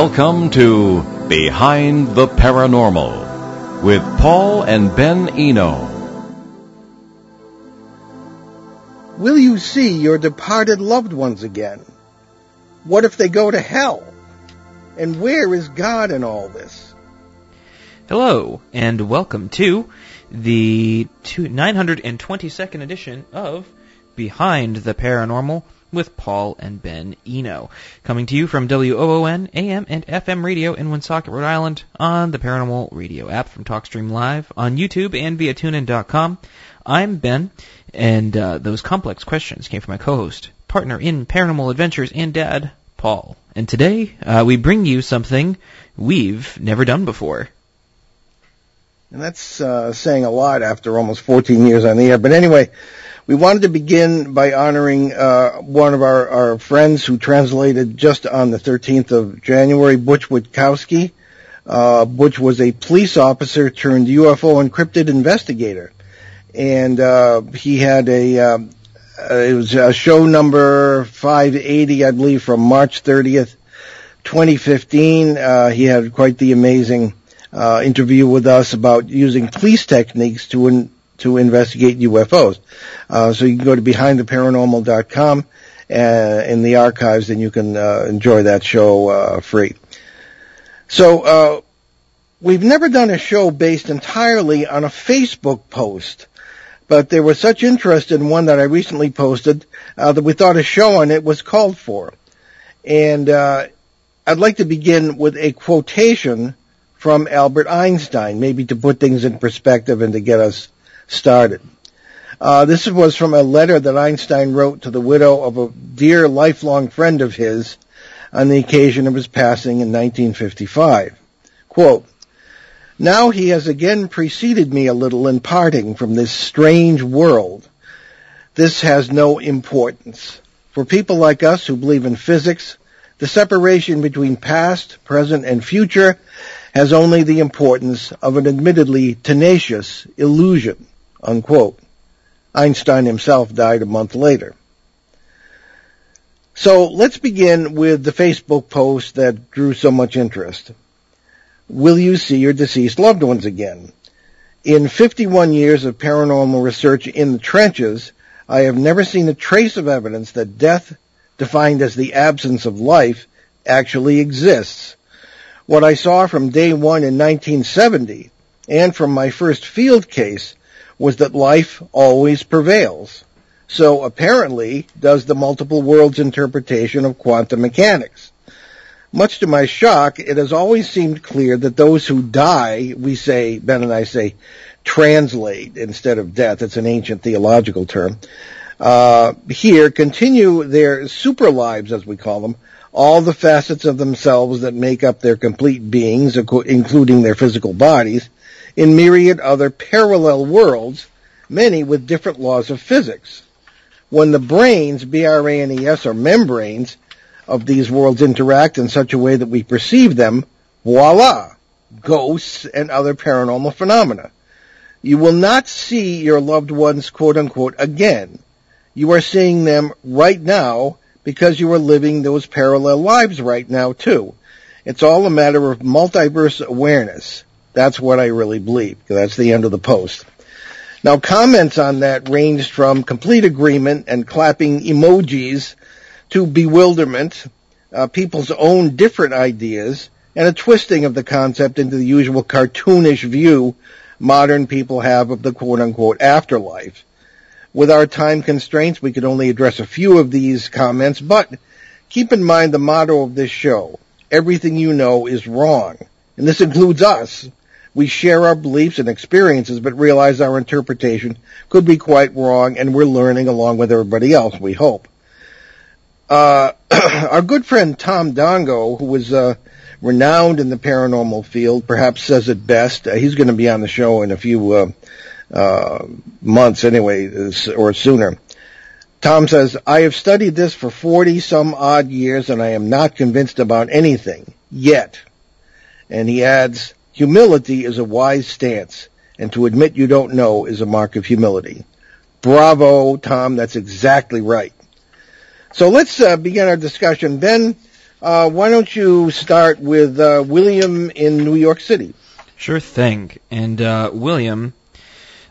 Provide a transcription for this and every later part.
Welcome to Behind the Paranormal with Paul and Ben Eno. Will you see your departed loved ones again? What if they go to hell? And where is God in all this? Hello, and welcome to the 922nd edition of Behind the Paranormal with Paul and Ben Eno. Coming to you from WOON, AM, and FM radio in Woonsocket, Rhode Island on the Paranormal Radio app from TalkStream Live on YouTube and via TuneIn.com. I'm Ben, and uh, those complex questions came from my co-host, partner in Paranormal Adventures, and dad, Paul. And today, uh, we bring you something we've never done before. And that's uh, saying a lot after almost 14 years on the air. But anyway, we wanted to begin by honoring uh, one of our, our friends who translated just on the 13th of January, Butch Witkowski. Uh, Butch was a police officer turned UFO and cryptid investigator. And uh, he had a, uh, it was a show number 580, I believe, from March 30th, 2015. Uh, he had quite the amazing uh, interview with us about using police techniques to in, to investigate UFOs. Uh, so you can go to behindtheparanormal.com uh, in the archives and you can uh, enjoy that show uh, free. So uh, we've never done a show based entirely on a Facebook post, but there was such interest in one that I recently posted uh, that we thought a show on it was called for. And I'd like to begin with a quotation from Albert Einstein, maybe to put things in perspective and to get us started. Uh, this was from a letter that Einstein wrote to the widow of a dear lifelong friend of his on the occasion of his passing in 1955. Quote, now he has again preceded me a little in parting from this strange world. This has no importance. For people like us who believe in physics, the separation between past, present, and future has only the importance of an admittedly tenacious illusion. Unquote. Einstein himself died a month later. So let's begin with the Facebook post that drew so much interest. Will you see your deceased loved ones again? In 51 years of paranormal research in the trenches, I have never seen a trace of evidence that death, defined as the absence of life, actually exists. What I saw from day one in 1970 and from my first field case was that life always prevails. So apparently does the multiple worlds interpretation of quantum mechanics. Much to my shock, it has always seemed clear that those who die, we say, Ben and I say, translate instead of death. It's an ancient theological term. Uh, here continue their super lives, as we call them, all the facets of themselves that make up their complete beings, including their physical bodies, in myriad other parallel worlds, many with different laws of physics. When the branes, B-R-A-N-E-S, or membranes of these worlds interact in such a way that we perceive them, voila, ghosts and other paranormal phenomena. You will not see your loved ones, quote unquote, again. You are seeing them right now because you are living those parallel lives right now too. It's all a matter of multiverse awareness. That's what I really believe. That's the end of the post. Now comments on that ranged from complete agreement and clapping emojis to bewilderment, uh, people's own different ideas, and a twisting of the concept into the usual cartoonish view modern people have of the quote unquote afterlife. With our time constraints, we could only address a few of these comments, but keep in mind the motto of this show. Everything you know is wrong. And this includes us. We share our beliefs and experiences, but realize our interpretation could be quite wrong, and we're learning along with everybody else, we hope. Uh, our good friend Tom Dongo, who was uh, renowned in the paranormal field, perhaps says it best. Uh, he's going to be on the show in a few uh, months, anyway, or sooner. Tom says, I have studied this for 40 some odd years and I am not convinced about anything yet. And he adds, Humility is a wise stance, and to admit you don't know is a mark of humility. Bravo, Tom. That's exactly right. So let's uh, begin our discussion. Ben, Uh, why don't you start with uh, William in New York City? Sure thing. And uh, William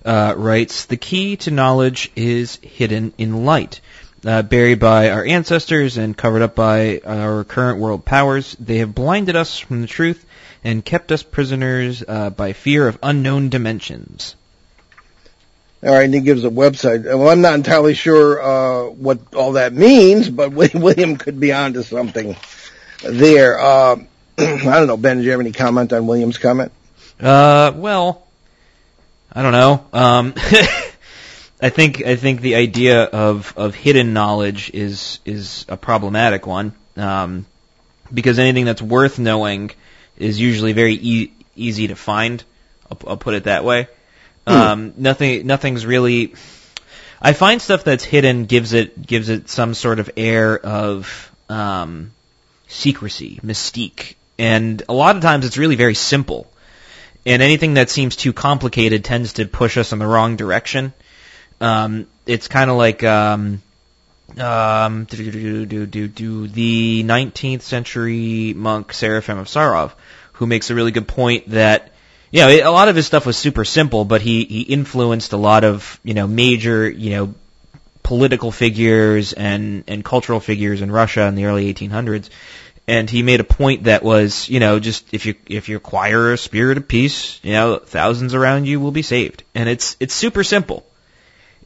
uh, writes, "The key to knowledge is hidden in light." Uh, buried by our ancestors and covered up by our current world powers, they have blinded us from the truth and kept us prisoners uh, by fear of unknown dimensions. All right, and he gives a website. Well, I'm not entirely sure uh, what all that means, but William could be onto something there. Uh, I don't know, Ben. Do you have any comment on William's comment? Uh, well, I don't know. Um, I think I think the idea of of hidden knowledge is is a problematic one. Um, because anything that's worth knowing is usually very e- easy to find. I'll, I'll, put it that way. Hmm. Um, nothing, nothing's really. I find stuff that's hidden gives it gives it some sort of air of um, secrecy, mystique, and a lot of times it's really very simple. And anything that seems too complicated tends to push us in the wrong direction. Um, it's kind of like um, um, do, do, do, the 19th century monk Seraphim of Sarov, who makes a really good point that you know a lot of his stuff was super simple, but he he influenced a lot of you know major you know political figures and and cultural figures in Russia in the early 1800s. And he made a point that was, you know, just if you if you acquire a spirit of peace, you know, thousands around you will be saved. And it's it's super simple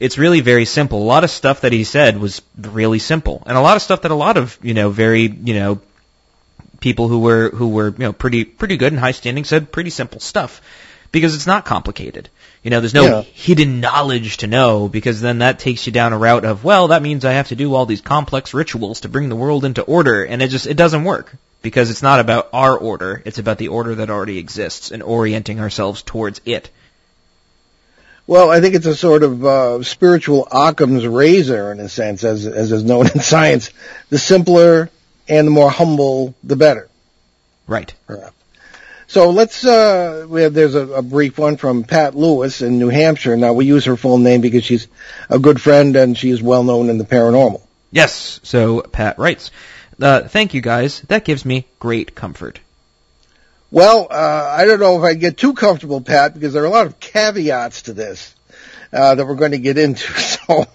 it's really very simple. A lot of stuff that he said was really simple, and a lot of stuff that a lot of you know very you know people who were who were you know pretty pretty good and high standing said pretty simple stuff because it's not complicated. You know, there's no yeah. hidden knowledge to know because then that takes you down a route of well, that means I have to do all these complex rituals to bring the world into order, and it just it doesn't work because it's not about our order; it's about the order that already exists and orienting ourselves towards it. Well, I think it's a sort of uh, spiritual Occam's razor in a sense, as as is known in science. The simpler and the more humble, the better. Right. So let's. Uh, we have there's a, a, brief one from Pat Lewis in New Hampshire. Now we use her full name because she's a good friend and she is well known in the paranormal. Yes. So Pat writes, uh, "Thank you guys. That gives me great comfort." Well, uh, I don't know if I get too comfortable, Pat, because there are a lot of caveats to this uh, that we're going to get into. So,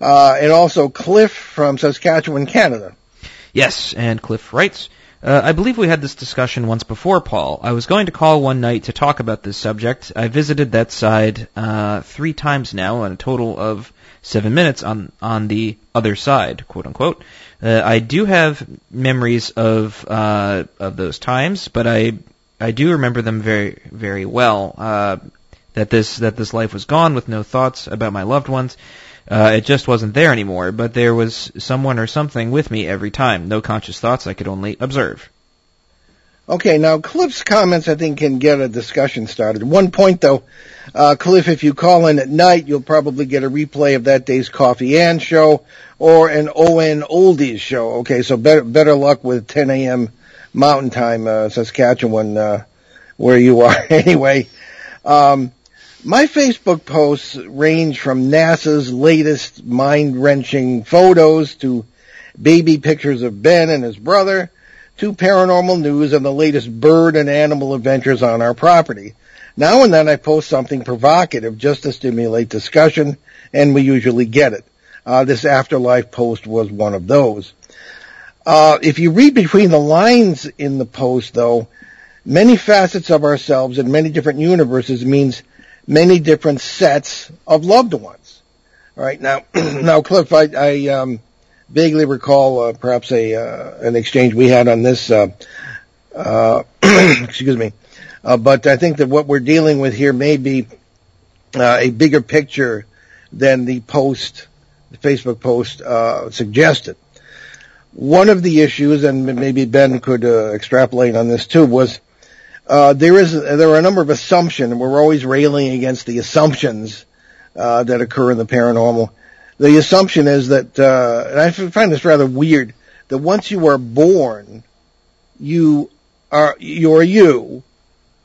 uh, and also Cliff from Saskatchewan, Canada. Yes, and Cliff writes. Uh, I believe we had this discussion once before, Paul. I was going to call one night to talk about this subject. I visited that side uh, three times now, on a total of seven minutes on on the other side, quote unquote. Uh, I do have memories of uh, of those times, but I I do remember them very, very well. Uh, that this that this life was gone with no thoughts about my loved ones. Uh, it just wasn't there anymore. But there was someone or something with me every time. No conscious thoughts. I could only observe. Okay, now Cliff's comments I think can get a discussion started. One point though, uh, Cliff, if you call in at night, you'll probably get a replay of that day's Coffee and show or an ON Oldies show. Okay, so better better luck with 10 a.m. Mountain Time, uh, Saskatchewan, uh, where you are. anyway, um, my Facebook posts range from NASA's latest mind-wrenching photos to baby pictures of Ben and his brother to paranormal news and the latest bird and animal adventures on our property. Now and then I post something provocative just to stimulate discussion, and we usually get it. Uh, this afterlife post was one of those. Uh, if you read between the lines in the post, though, many facets of ourselves in many different universes means many different sets of loved ones. All right, now, now, Cliff, I, I um, vaguely recall uh, perhaps a uh, an exchange we had on this. Uh, uh excuse me, uh, but I think that what we're dealing with here may be uh, a bigger picture than the post, the Facebook post suggested one of the issues, and maybe Ben could extrapolate on this too, was uh, there is there are a number of assumptions. We're always railing against the assumptions uh, that occur in the paranormal. The assumption is that, uh, and I find this rather weird, that once you are born, you are you're you,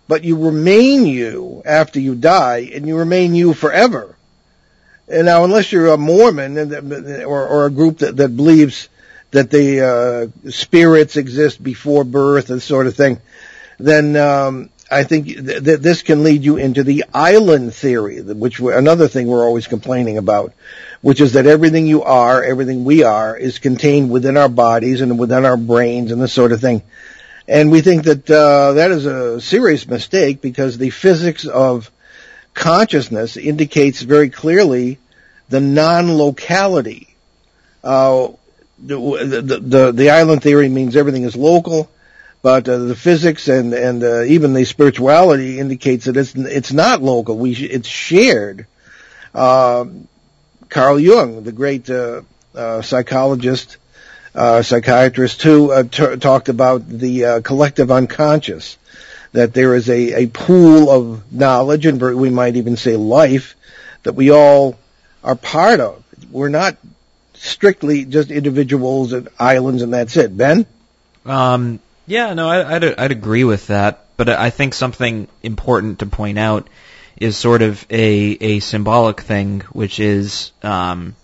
but you remain you after you die, and you remain you forever. And now, unless you're a Mormon or, or a group that, that believes that the uh, spirits exist before birth and sort of thing, then um, I think th- th- this can lead you into the island theory, which another thing we're always complaining about, which is that everything you are, everything we are, is contained within our bodies and within our brains and this sort of thing. And we think that uh, that is a serious mistake because the physics of consciousness indicates very clearly the non-locality. Uh, the, the, the, the island theory means everything is local but uh, the physics and and uh, even the spirituality indicates that it's it's not local. We sh- it's shared. Uh, Carl Jung, the great uh, uh, psychologist, uh, psychiatrist, who t- talked about the collective unconscious. That there is a, a pool of knowledge, and we might even say life, that we all are part of. We're not strictly just individuals and islands, and that's it. Ben. Um, yeah, no, I, I'd, I'd agree with that, but I think something important to point out is sort of a, a symbolic thing, which is um,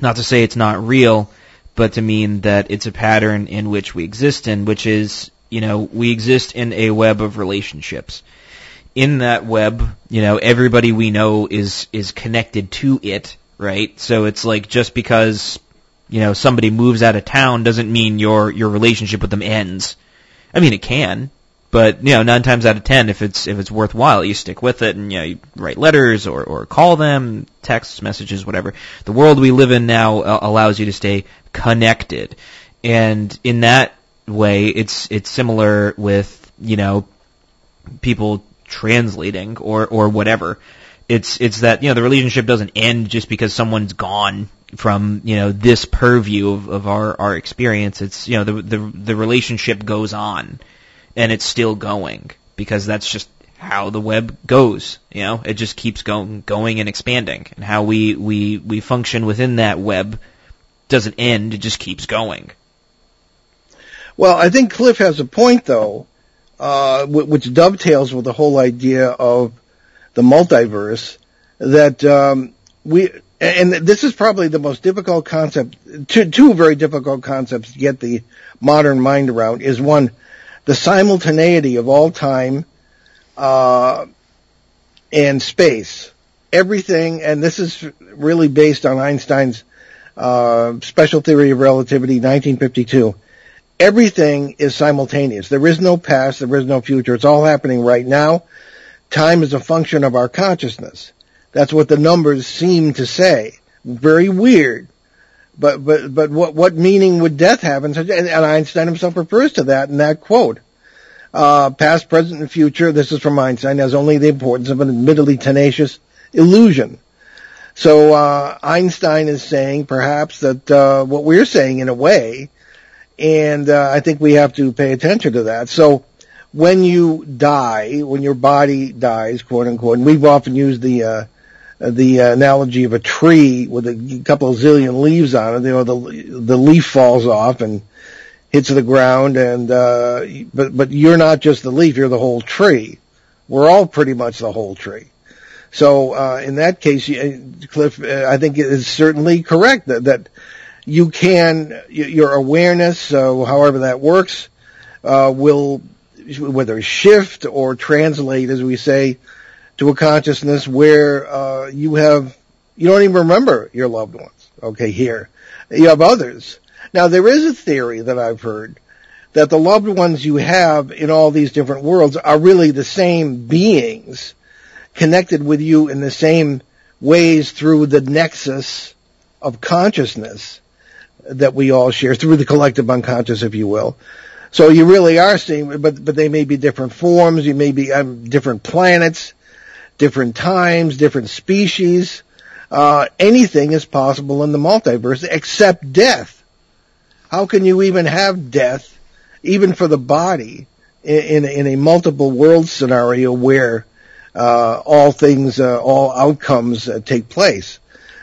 not to say it's not real, but to mean that it's a pattern in which we exist in, which is, you know, we exist in a web of relationships. In that web, you know, everybody we know is is connected to it, right? So it's like just because you know somebody moves out of town doesn't mean your your relationship with them ends. I mean, it can, but you know, nine times out of ten, if it's if it's worthwhile, you stick with it and you know, you write letters or or call them, text messages, whatever. The world we live in now uh, allows you to stay connected, and in that way, it's it's similar with you know people translating or or whatever. It's it's that you know the relationship doesn't end just because someone's gone from you know this purview of, of our our experience. It's you know the the the relationship goes on, and it's still going because that's just how the web goes. You know, it just keeps going going and expanding, and how we we we function within that web doesn't end. It just keeps going. Well, I think Cliff has a point though, uh, which dovetails with the whole idea of the multiverse that um, we and this is probably the most difficult concept, two, two very difficult concepts to get the modern mind around is one, the simultaneity of all time, uh, and space. Everything, and this is really based on Einstein's, uh, special theory of relativity, 1952. Everything is simultaneous. There is no past, there is no future. It's all happening right now. Time is a function of our consciousness. That's what the numbers seem to say. Very weird. But, but, but what, what meaning would death have? And, and Einstein himself refers to that in that quote. Uh, past, present, and future, this is from Einstein, has only the importance of an admittedly tenacious illusion. So, uh, Einstein is saying perhaps that, uh, what we're saying in a way, and, uh, I think we have to pay attention to that. So, when you die, when your body dies, quote unquote, and we've often used the, uh, the analogy of a tree with a couple of zillion leaves on it. You know, the the leaf falls off and hits the ground, and uh, but but you're not just the leaf; you're the whole tree. We're all pretty much the whole tree. So uh, in that case, Cliff, uh, I think it is certainly correct that that you can your awareness, uh, however that works, uh, will whether shift or translate, as we say, to a consciousness where uh, you have you don't even remember your loved ones. Okay, here you have others. Now there is a theory that I've heard that the loved ones you have in all these different worlds are really the same beings connected with you in the same ways through the nexus of consciousness that we all share through the collective unconscious, if you will. So you really are seeing, but but they may be different forms. You may be on different planets different times, different species. Uh, anything is possible in the multiverse except death. How can you even have death, even for the body, in, in, in a multiple world scenario where uh, all things, uh, all outcomes uh, take place?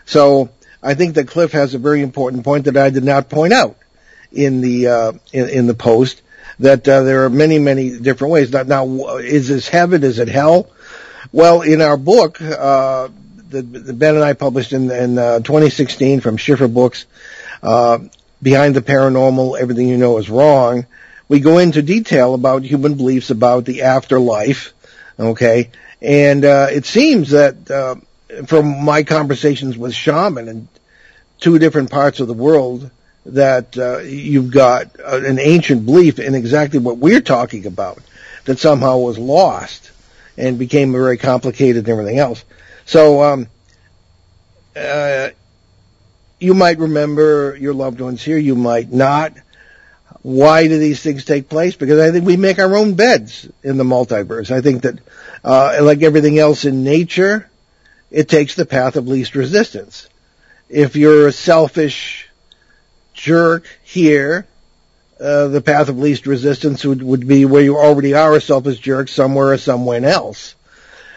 So I think that Cliff has a very important point that I did not point out in the uh, in, in, the post. That uh, there are many, many different ways. Now, now, is this heaven? Is it hell? Well, in our book, uh, the Ben and I published in, in uh, 2016 from Schiffer Books, uh, behind the paranormal, everything you know is wrong, we go into detail about human beliefs about the afterlife. Okay, and uh, it seems that uh, from my conversations with shaman in two different parts of the world, that uh, you've got uh, an ancient belief in exactly what we're talking about that somehow was lost and became very complicated and everything else. So, um, uh, you might remember your loved ones here, you might not. Why do these things take place? Because I think we make our own beds in the multiverse. I think that, uh, like everything else in nature, it takes the path of least resistance. If you're a selfish jerk here, uh, the path of least resistance would, would be where you already are a selfish jerk somewhere or somewhere else.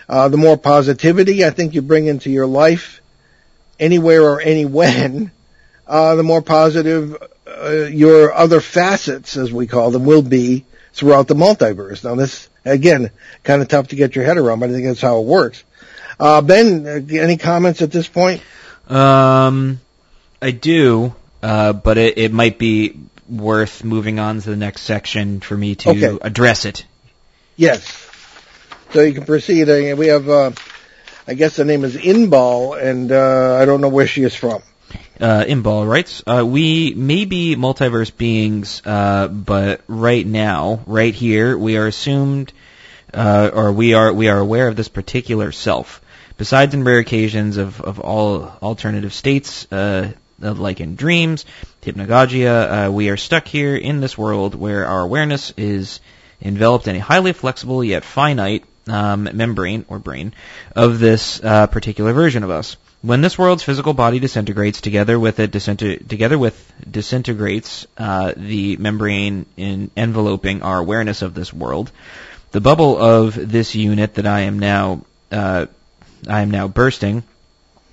Uh, the more positivity I think you bring into your life, anywhere or any when, uh, the more positive uh, your other facets, as we call them, will be throughout the multiverse. Now, this again, kind of tough to get your head around, but I think that's how it works. Uh, ben, uh, any comments at this point? Um, I do, uh, but it, it might be worth moving on to the next section for me to Okay. address it. Yes. So you can proceed. We have, uh, I guess the name is Inbal, and uh, I don't know where she is from. uh, Inbal writes, uh, we may be multiverse beings, uh, but right now, right here, we are assumed, uh, or we are we are aware of this particular self. Besides, in rare occasions of of all alternative states, uh, like in dreams, hypnagogia, uh, we are stuck here in this world where our awareness is enveloped in a highly flexible yet finite um, membrane or brane of this uh, particular version of us. When this world's physical body disintegrates, together with it disinter- together with disintegrates uh, the membrane in enveloping our awareness of this world, the bubble of this unit that I am now uh, I am now bursting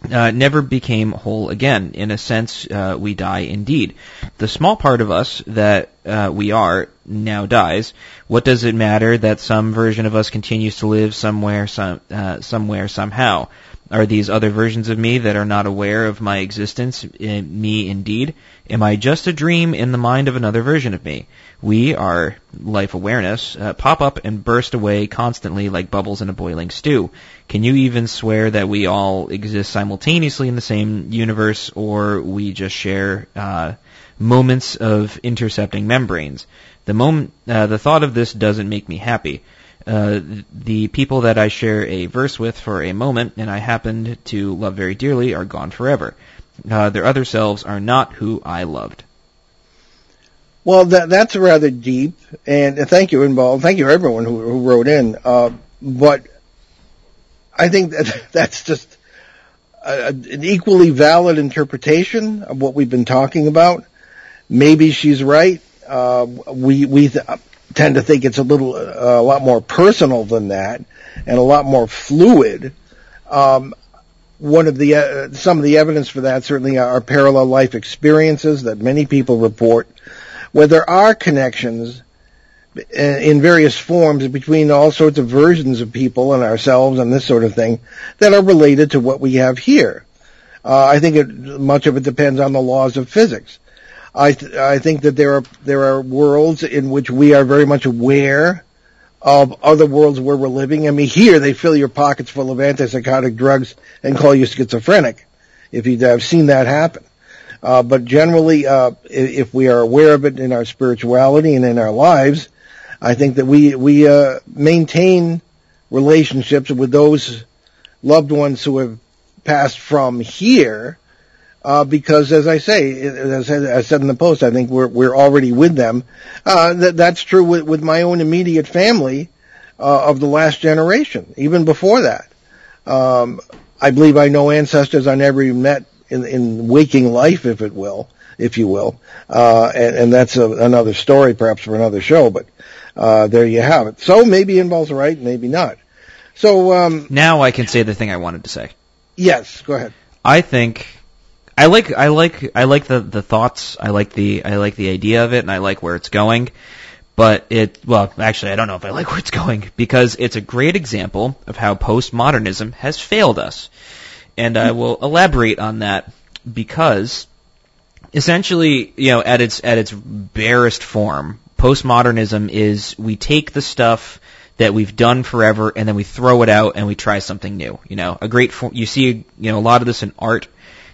uh, never became whole again. In a sense, uh, we die indeed. The small part of us that uh, we are now dies. What does it matter that some version of us continues to live somewhere, some, uh, somewhere, somehow? Are these other versions of me that are not aware of my existence in me indeed? Am I just a dream in the mind of another version of me? We, our life awareness, uh, pop up and burst away constantly like bubbles in a boiling stew. Can you even swear that we all exist simultaneously in the same universe, or we just share uh, moments of intercepting membranes? The moment, uh, the thought of this doesn't make me happy. Uh, the people that I share a verse with for a moment and I happened to love very dearly are gone forever. Uh, their other selves are not who I loved. Well, that, that's rather deep, and thank you, Inbal. Thank you, everyone who, who wrote in. Uh, but I think that that's just a, an equally valid interpretation of what we've been talking about. Maybe she's right. Uh, we we th- tend to think it's a little uh, a lot more personal than that, and a lot more fluid. Um, one of the uh, some of the evidence for that certainly are parallel life experiences that many people report, where there are connections uh, in various forms between all sorts of versions of people and ourselves and this sort of thing that are related to what we have here. Uh, I think it, much of it depends on the laws of physics. I th- I think that there are there are worlds in which we are very much aware of other worlds where we're living. I mean, here they fill your pockets full of antipsychotic drugs and call you schizophrenic. If you've uh, seen that happen. Uh, but generally, uh, if we are aware of it in our spirituality and in our lives, I think that we we uh, maintain relationships with those loved ones who have passed from here, uh, because as I say, as I said, in the post, I think we're we're already with them. Uh, that that's true with, with my own immediate family uh, of the last generation, even before that. Um, I believe I know ancestors I never met in, in waking life, if it will, if you will, uh, and, and that's a, another story, perhaps for another show. But uh, there you have it. So maybe Inbal's right, maybe not. So um, Now I can say the thing I wanted to say. yes, go ahead. I think I like I like I like the the thoughts. I like the I like the idea of it, and I like where it's going. But it well, actually, I don't know if I like where it's going because it's a great example of how postmodernism has failed us, and I will elaborate on that because essentially, you know, at its at its barest form, postmodernism is we take the stuff that we've done forever and then we throw it out and we try something new. You know, a great form, you see, you know, a lot of this in art.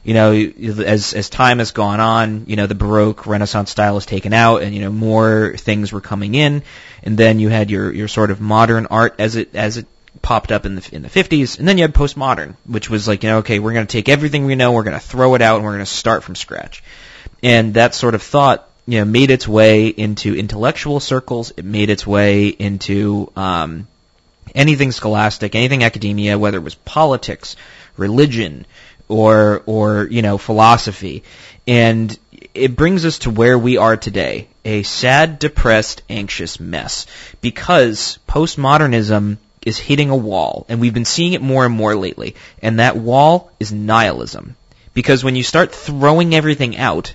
You know, as as time has gone on, you know, the Baroque Renaissance style is taken out, and you know more things were coming in, and then you had your your sort of modern art as it as it popped up in the in the 50s, and then you had postmodern, which was like, you know, okay, we're going to take everything we know, we're going to throw it out, and we're going to start from scratch. And that sort of thought, you know, made its way into intellectual circles. It made its way into um, anything scholastic, anything academia, whether it was politics, religion, or or you know philosophy, and it brings us to where we are today, a sad, depressed, anxious mess, because postmodernism is hitting a wall, and we've been seeing it more and more lately, and that wall is nihilism. Because when you start throwing everything out,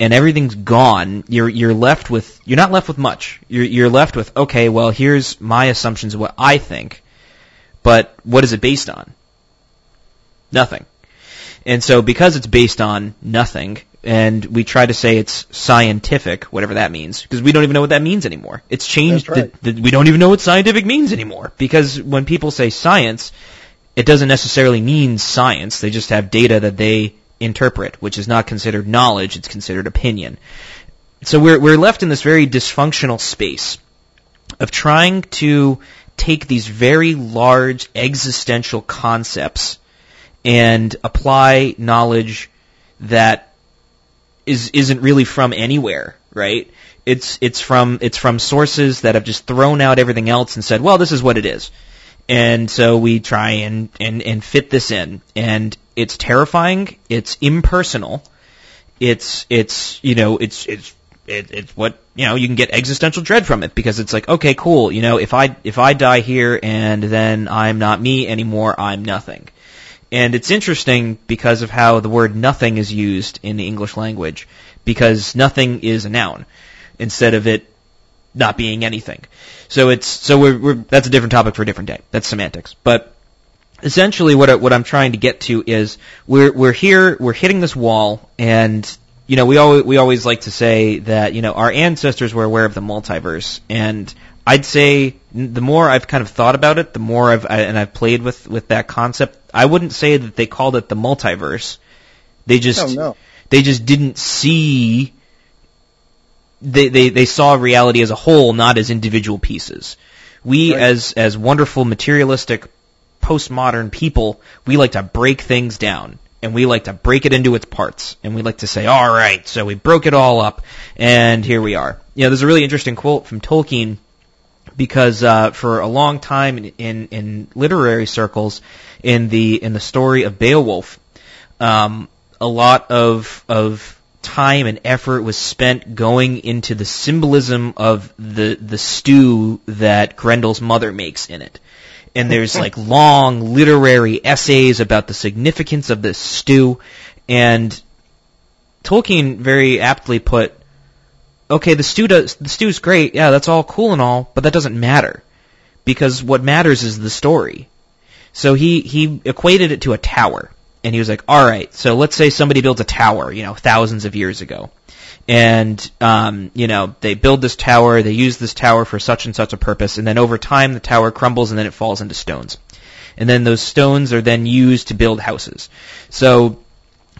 and everything's gone, you're you're left with you're not left with much. You're you're left with okay, well here's my assumptions of what I think, but what is it based on? Nothing. And so because it's based on nothing, and we try to say it's scientific, whatever that means, because we don't even know what that means anymore. It's changed. Right. The, the, we don't even know what scientific means anymore because when people say science, it doesn't necessarily mean science. They just have data that they interpret, which is not considered knowledge, it's considered opinion. So we're, we're left in this very dysfunctional space of trying to take these very large existential concepts and apply knowledge that is isn't really from anywhere, right? It's it's from it's from sources that have just thrown out everything else and said, well, this is what it is. And so we try and, and, and fit this in. And it's terrifying. It's impersonal. It's it's you know it's it's it, it's what you know you can get existential dread from it because it's like okay cool you know if I if I die here and then I'm not me anymore I'm nothing. And it's interesting because of how the word nothing is used in the English language because nothing is a noun instead of it not being anything. So it's so we're, we're that's a different topic for a different day. That's semantics. But essentially what I, what I'm trying to get to is we're we're here we're hitting this wall and you know we always we always like to say that you know our ancestors were aware of the multiverse and I'd say the more I've kind of thought about it the more I've I, and I've played with with that concept I wouldn't say that they called it the multiverse they just Oh, no. they just didn't see they, they they saw reality as a whole not as individual pieces we Right. as as wonderful materialistic postmodern people, we like to break things down and we like to break it into its parts and we like to say, all right, so we broke it all up and here we are. You know, there's a really interesting quote from Tolkien because uh, for a long time in, in in literary circles, in the in the story of Beowulf, um, a lot of of time and effort was spent going into the symbolism of the the stew that Grendel's mother makes in it. And there's like long literary essays about the significance of this stew and Tolkien very aptly put okay, the stew does the stew's great. Yeah, that's all cool and all, but that doesn't matter because what matters is the story. So he he equated it to a tower, and he was like, all right, so let's say somebody builds a tower, you know, thousands of years ago, and um, you know they build this tower, they use this tower for such and such a purpose, and then over time the tower crumbles and then it falls into stones, and then those stones are then used to build houses. So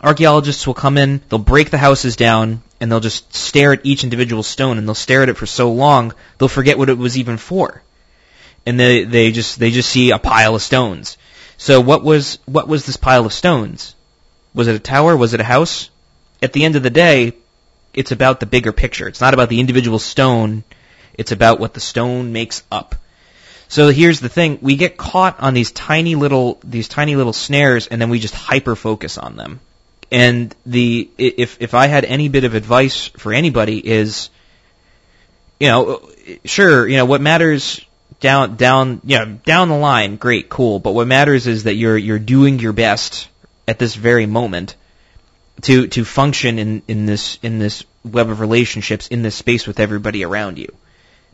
archaeologists will come in, they'll break the houses down, and they'll just stare at each individual stone, and they'll stare at it for so long they'll forget what it was even for, and they they just they just see a pile of stones. So what was what was this pile of stones? Was it a tower? Was it a house? At the end of the day, it's about the bigger picture. It's not about the individual stone. It's about what the stone makes up. So here's the thing: we get caught on these tiny little these tiny little snares, and then we just hyper focus on them. And the if if I had any bit of advice for anybody is, you know, sure, you know what matters down down you know down the line, great, cool. But what matters is that you're you're doing your best at this very moment to to function in in this in this web of relationships in this space with everybody around you.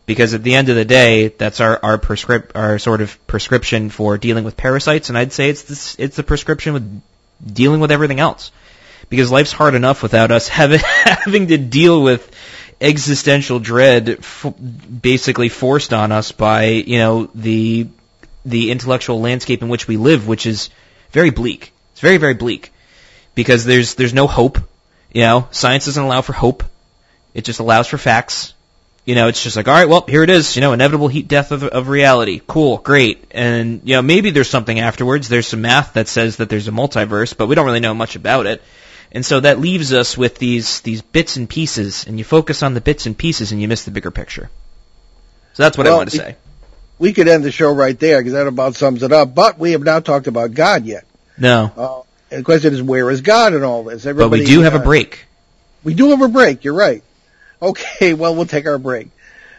Because at the end of the day, that's our our prescrip our sort of prescription for dealing with parasites, and I'd say it's this it's the prescription with dealing with everything else. because life's hard enough without us having having to deal with existential dread f- basically forced on us by you know the the intellectual landscape in which we live, which is very bleak. It's very very bleak because there's there's no hope. You know, science doesn't allow for hope. It just allows for facts. You know, it's just like, all right, well, here it is. You know, inevitable heat death of, of reality. Cool, great. And you know, maybe there's something afterwards. There's some math that says that there's a multiverse, but we don't really know much about it. And so that leaves us with these these bits and pieces, and you focus on the bits and pieces, and you miss the bigger picture. So that's what Well, I wanted to say. We could end the show right there because that about sums it up. But we have not talked about God yet. No, Uh, and the question is, where is God in all this? but we do have a break. We do have a break. You're right. Okay, well, we'll take our break.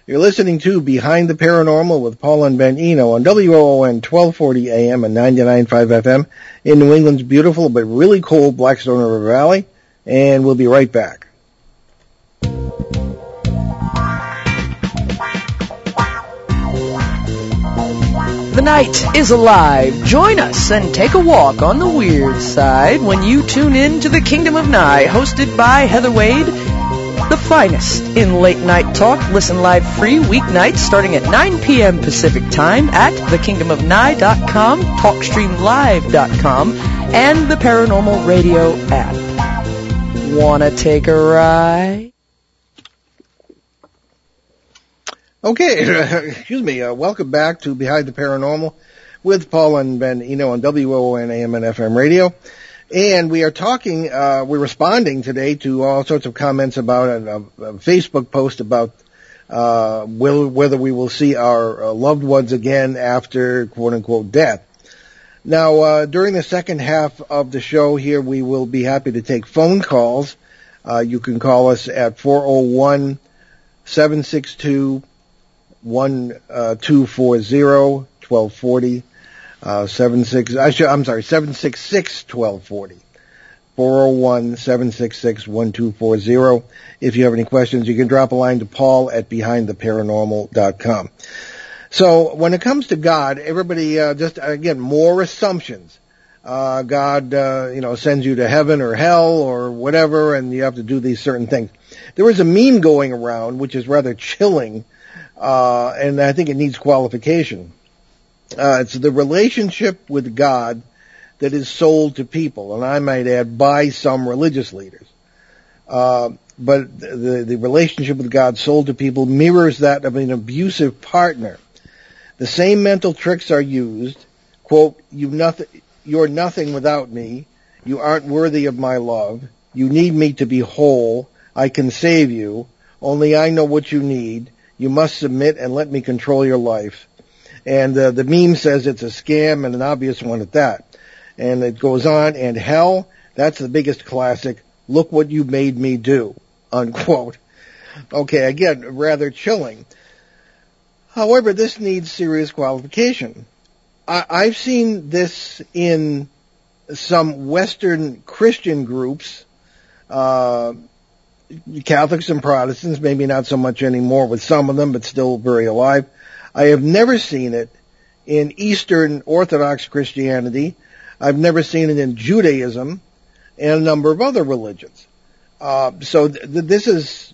You're listening to Behind the Paranormal with Paul and Ben Eno on WOON 1240 AM and 99.5 FM in New England's beautiful but really cold Blackstone River Valley. And we'll be right back. The night is alive. Join us and take a walk on the weird side when you tune in to the Kingdom of Nye, hosted by Heather Wade. The finest in late night talk. Listen live free weeknights starting at 9 p.m. Pacific time at thekingdomofnye.com, talkstreamlive.com, and the Paranormal Radio app. Wanna take a ride? Okay, excuse me. Uh, welcome back to Behind the Paranormal with Paul and Ben Eno on WOON AM and FM radio. And we are talking, uh, we're responding today to all sorts of comments about a, a, Facebook post about uh, will, whether we will see our uh, loved ones again after quote unquote death. Now, uh, during the second half of the show here, we will be happy to take phone calls. Uh, you can call us at 401 762 1240 1240 uh, 76 I should, I'm sorry 766 1240 401 766 1240 if you have any questions you can drop a line to Paul at behindtheparanormal.com so when it comes to God everybody uh, just again more assumptions uh, God, uh, you know, sends you to heaven or hell or whatever, and you have to do these certain things. There was a meme going around, which is rather chilling, uh, and I think it needs qualification. Uh, it's the relationship with God that is sold to people, and I might add, by some religious leaders. Uh, but the, the relationship with God sold to people mirrors that of an abusive partner. The same mental tricks are used. Quote, you nothing, you're nothing without me. You aren't worthy of my love. You need me to be whole. I can save you. Only I know what you need. You must submit and let me control your life. And uh, the meme says it's a scam and an obvious one at that. And it goes on, and hell, that's the biggest classic. Look what you made me do. Unquote. Okay, again, rather chilling. However, this needs serious qualification. I, I've seen this in some Western Christian groups, uh, Catholics and Protestants, maybe not so much anymore with some of them, but still very alive. I have never seen it in Eastern Orthodox Christianity. I've never seen it in Judaism and a number of other religions. Uh, so th- th- this is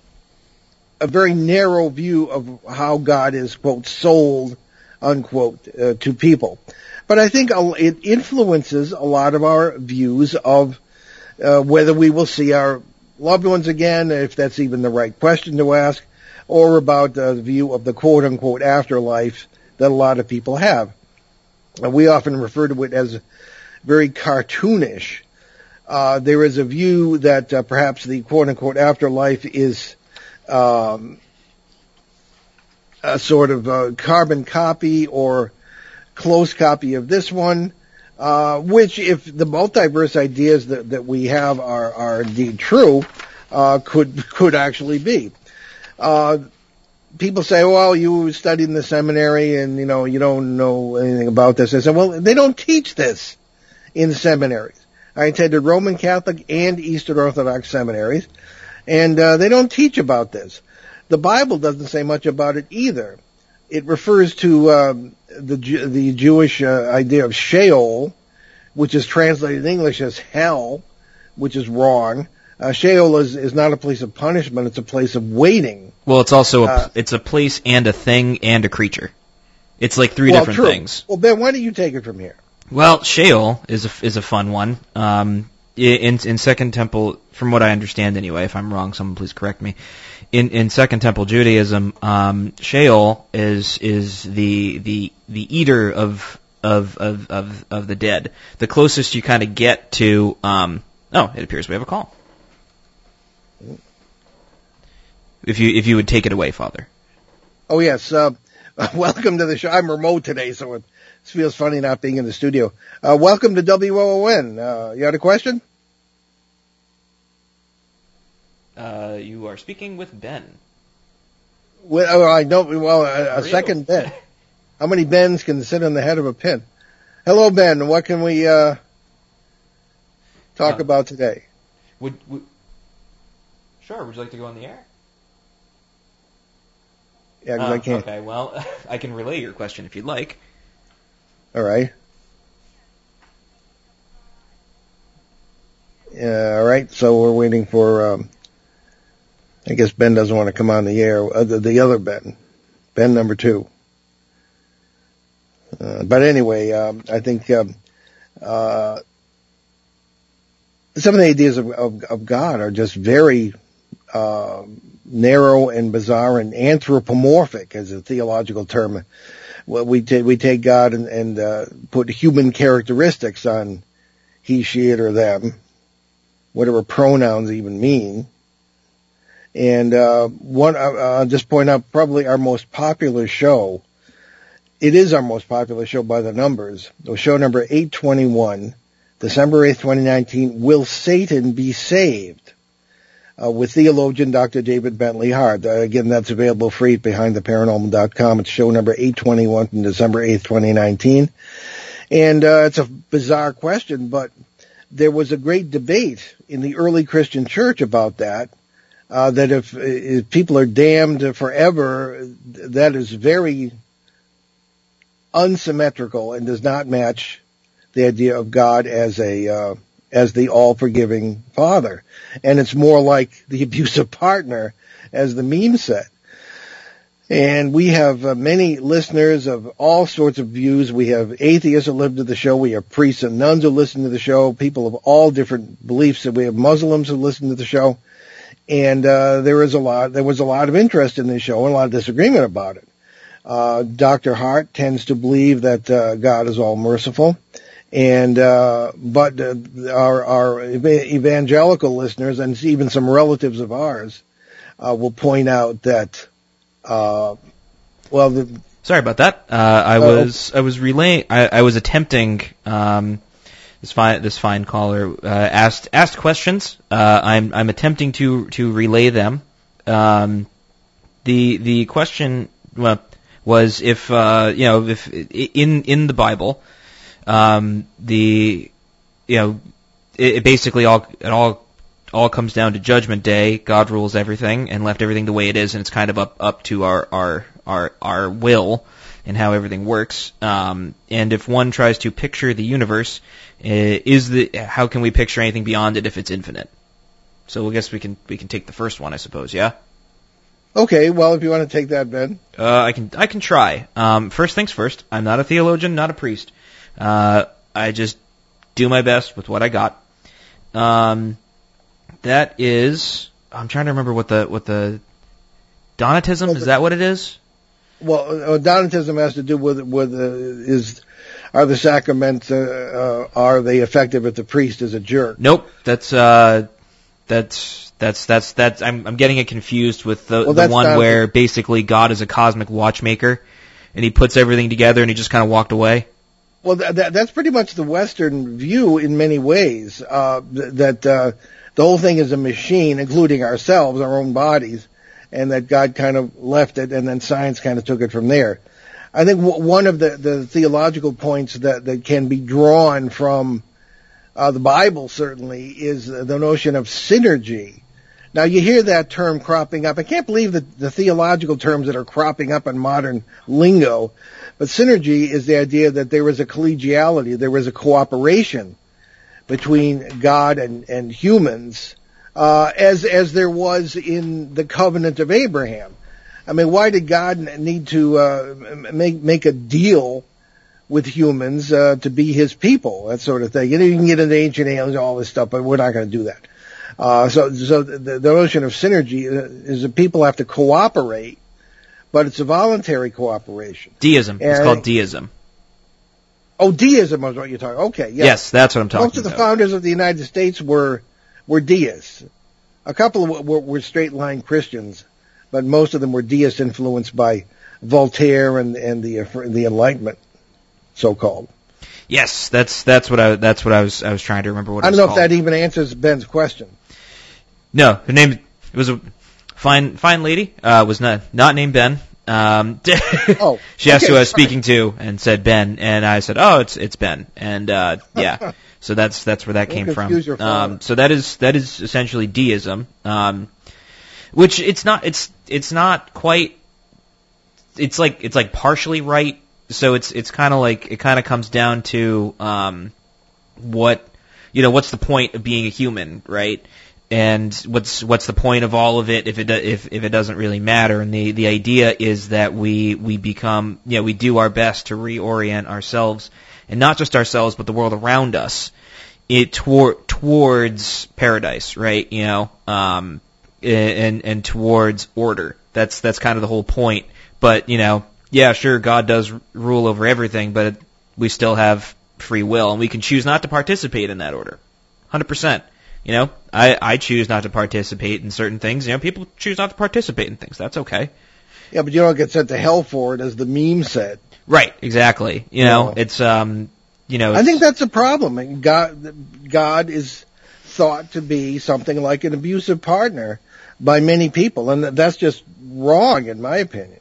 a very narrow view of how God is, quote, sold, unquote, uh, to people. But I think it influences a lot of our views of uh, whether we will see our loved ones again, if that's even the right question to ask, or about uh, the view of the quote unquote afterlife that a lot of people have. Uh, we often refer to it as very cartoonish. Uh, there is a view that uh, perhaps the quote unquote afterlife is um, a sort of a carbon copy or close copy of this one, uh, which if the multiverse ideas that, that we have are, are indeed true, uh, could, could actually be. Uh, people say, well, you studied in the seminary and, you know, you don't know anything about this. I said, well, they don't teach this in seminaries. I attended Roman Catholic and Eastern Orthodox seminaries, and uh, they don't teach about this. The Bible doesn't say much about it either. It refers to um, the the Jewish uh, idea of Sheol, which is translated in English as hell, which is wrong. Uh, Sheol is, is not a place of punishment; it's a place of waiting. Well, it's also a, Uh, it's a place and a thing and a creature. It's like three well, different true. things. Well, Ben, why don't you take it from here? Well, Sheol is a is a fun one. Um, in in Second Temple, from what I understand anyway, if I'm wrong, someone please correct me. In in Second Temple Judaism, um, Sheol is is the the the eater of of of of, of the dead. The closest you kind of get to. Um, oh, it appears we have a call. If you if you would take it away, Father. Oh yes, uh, welcome to the show. I'm remote today, so it feels funny not being in the studio. Uh, welcome to WOON. Uh, you had a question? Uh, you are speaking with Ben. Well, oh, I know. Well, a, a Real. second Ben. How many Bens can sit on the head of a pin? Hello, Ben. What can we uh, talk Uh, about today? Would, would sure? Would you like to go on the air? Yeah, 'cause I Uh, can't. Okay, well, I can relay your question if you'd like. All right. Yeah, all right. So we're waiting for. Um, I guess Ben doesn't want to come on the air. Uh, the, the other Ben, Ben number two. Uh, but anyway, um, I think um, uh, some of the ideas of, of, of God are just very uh, narrow and bizarre and anthropomorphic, as a theological term. We take we take God and, and uh, put human characteristics on he, she, it, or them, whatever pronouns even mean. And uh, one, uh, I'll just point out, probably our most popular show. It is our most popular show by the numbers. Was show number 821, December 8th, 2019. Will Satan be saved? Uh, with theologian Dr. David Bentley Hart. Uh, again, that's available free at behindtheparanormal.com. It's show number 821 from December 8th, 2019. And uh, it's a bizarre question, but there was a great debate in the early Christian church about that. Uh, that if, if people are damned forever, that is very unsymmetrical and does not match the idea of God as a uh, as the all-forgiving Father, and it's more like the abusive partner, as the meme said. And we have uh, many listeners of all sorts of views. We have atheists who listen to the show. We have priests and nuns who listen to the show. People of all different beliefs. We have Muslims who listen to the show. And uh, there is a lot. There was a lot of interest in this show and a lot of disagreement about it. Uh, Dr. Hart tends to believe that uh, God is all merciful, and uh, but uh, our our evangelical listeners and even some relatives of ours uh, will point out that uh, well the, Sorry about that. Uh, I was I was relaying. I, I was attempting. Um, this fine this fine caller uh, asked asked questions. Uh, I'm I'm attempting to to relay them. Um, the the question well, was if uh, you know if in in the Bible, um, the you know it, it basically all it all all comes down to Judgment Day. God rules everything and left everything the way it is, and it's kind of up up to our our our our will and how everything works. Um, and if one tries to picture the universe, uh, is the how can we picture anything beyond it if it's infinite? So I guess we can we can take the first one, I suppose. Yeah. okay. Well, if you want to take that, Ben. Uh, I can I can try. Um, first things first. I'm not a theologian, not a priest. Uh, I just do my best with what I got. Um, that is. I'm trying to remember what the what the Donatism is. That what it is? Well, uh, Donatism has to do with with uh, is are the sacraments uh, uh, are they effective if the priest is a jerk? Nope. That's uh, that's that's that's that's. I'm I'm getting it confused with the Well, the one where basically God is a cosmic watchmaker, and he puts everything together and he just kind of walked away. Well, that, that, that's pretty much the Western view in many ways. Uh, th- that uh, the whole thing is a machine, including ourselves, our own bodies, and that God kind of left it, and then science kind of took it from there. I think w- one of the, the theological points that, that can be drawn from uh, the Bible certainly is the notion of synergy. Now you hear that term cropping up. I can't believe that the theological terms that are cropping up in modern lingo, but synergy is the idea that there was a collegiality, there was a cooperation between God and, and humans, uh, as, as there was in the covenant of Abraham. I mean, why did God need to, uh, make, make a deal with humans, uh, to be his people, that sort of thing? You know, you can get into ancient aliens, all this stuff, but we're not going to do that. Uh, so, so the, the notion of synergy is that people have to cooperate, but it's a voluntary cooperation. Deism. it's called deism. Oh, deism is what you're talking. Okay, yes. Yes, that's what I'm talking about. Most of the about. founders of the United States were were deists. A couple were, were, were straight line Christians, but most of them were deists influenced by Voltaire and and the the Enlightenment, so called. Yes, that's that's what I that's what I was I was trying to remember what I don't know called. if that even answers Ben's question. No, her name it was a fine fine lady. Uh, was not not named Ben. Um, Oh, she asked okay, who I was sorry. speaking to and said Ben, and I said, oh, it's it's Ben, and uh, yeah. So that's that's where that Don't came from. confuse your father. Um, so that is that is essentially deism, um, which it's not it's it's not quite. It's like it's like partially right. So it's it's kind of like it kind of comes down to um, what you know what's the point of being a human, right? And what's what's the point of all of it if it if if it doesn't really matter? And the the idea is that we we become you know we do our best to reorient ourselves and not just ourselves but the world around us it toward towards paradise, right? You know, um, and and towards order. That's that's kind of the whole point. But you know, yeah, sure, God does rule over everything, but it, we still have free will, and we can choose not to participate in that order. Hundred percent. You know, I I choose not to participate in certain things. You know, people choose not to participate in things. That's okay. Yeah, but you don't get sent to hell for it, as the meme said. Right. Exactly. You know, No. it's um, you know, I think that's a problem. God, God is thought to be something like an abusive partner by many people, and that's just wrong, in my opinion.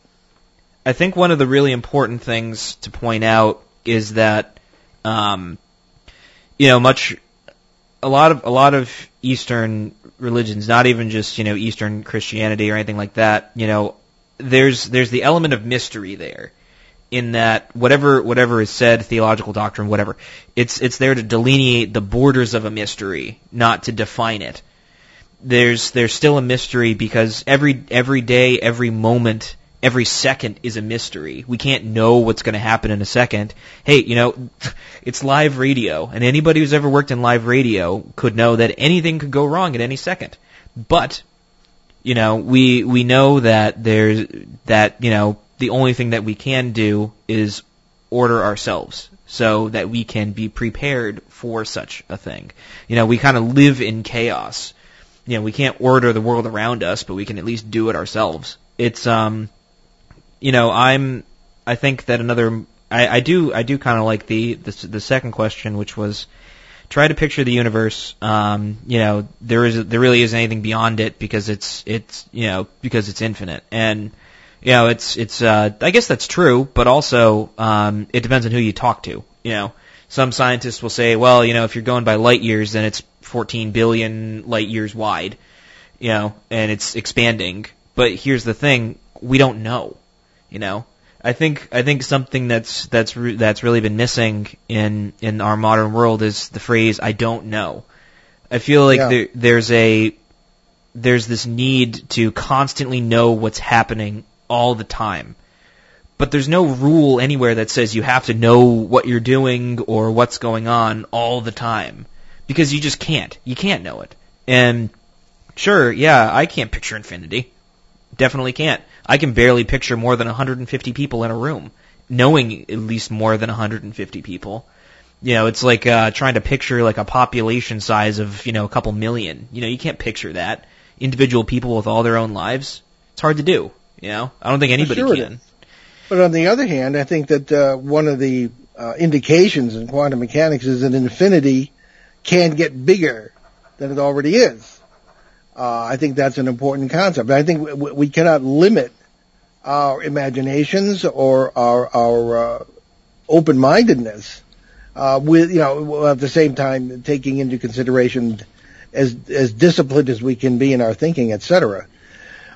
I think one of the really important things to point out is that, um, you know, much, a lot of a lot of Eastern religions, not even just you know Eastern Christianity or anything like that, you know, there's there's the element of mystery there, in that whatever whatever is said, theological doctrine, whatever, it's it's there to delineate the borders of a mystery, not to define it. There's there's still a mystery because every every day, every moment, every second is a mystery. We can't know what's going to happen in a second. Hey, you know, it's live radio, and anybody who's ever worked in live radio could know that anything could go wrong at any second. But you know, we we know that there's that you know the only thing that we can do is order ourselves so that we can be prepared for such a thing. You know, we kind of live in chaos. You know, we can't order the world around us, but we can at least do it ourselves. It's um, you know, I'm I think that another I, I do I do kind of like the, the the second question, which was try to picture the universe. Um, you know, there is there really isn't anything beyond it because it's it's you know because it's infinite and you know it's it's uh, I guess that's true, but also um, it depends on who you talk to. You know, some scientists will say, well, you know, if you're going by light years, then it's 14 billion light years wide. You know, and it's expanding. But here's the thing: we don't know. You know, I think I think something that's that's re- that's really been missing in in our modern world is the phrase "I don't know." I feel like Yeah. there, there's a there's this need to constantly know what's happening all the time. But there's no rule anywhere that says you have to know what you're doing or what's going on all the time. Because you just can't. You can't know it. And sure, yeah, I can't picture infinity. Definitely can't. I can barely picture more than 150 people in a room, knowing at least more than 150 people. You know, it's like uh, trying to picture like a population size of you know a couple million. You know, you can't picture that. Individual people with all their own lives. It's hard to do. You know, I don't think anybody sure can. But on the other hand, I think that uh, one of the uh, indications in quantum mechanics is that infinity can get bigger than it already is. Uh, I think that's an important concept. I think we, we cannot limit our imaginations or our, our uh, open-mindedness uh, with, you know, at the same time taking into consideration as as disciplined as we can be in our thinking, etc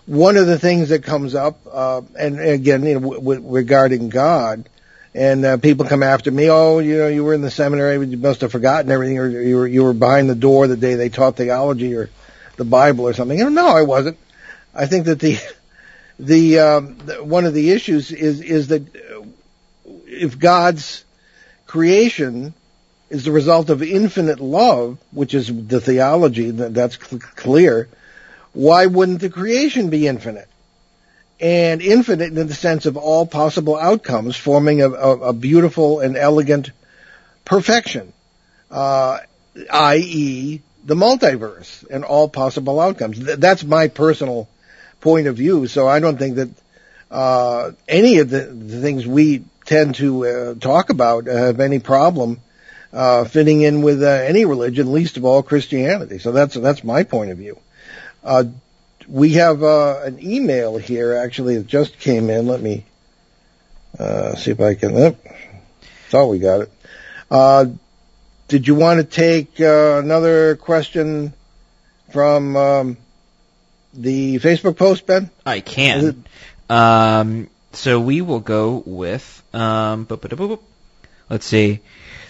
one of the things that comes up, uh, and again, you know, w- w- regarding God, and uh, people come after me. Oh, you know, you were in the seminary, you must have forgotten everything, or you were you were behind the door the day they taught theology or the Bible or something. No, I wasn't. I think that the the, um, one of the issues is is that if God's creation is the result of infinite love, which is the theology that that's cl- clear, why wouldn't the creation be infinite? and infinite in the sense of all possible outcomes, forming a, a, a beautiful and elegant perfection, uh, i.e., the multiverse and all possible outcomes. Th- that's my personal point of view. So I don't think that uh, any of the, the, things we tend to uh, talk about have any problem uh, fitting in with uh, any religion, least of all Christianity. So that's that's my point of view. Uh, we have uh, an email here actually that just came in. Let me uh, see if I can. Oh, thought we got it. Did you want to take uh, another question from um, the Facebook post, Ben? I can. Um, so we will go with. Um, let's see.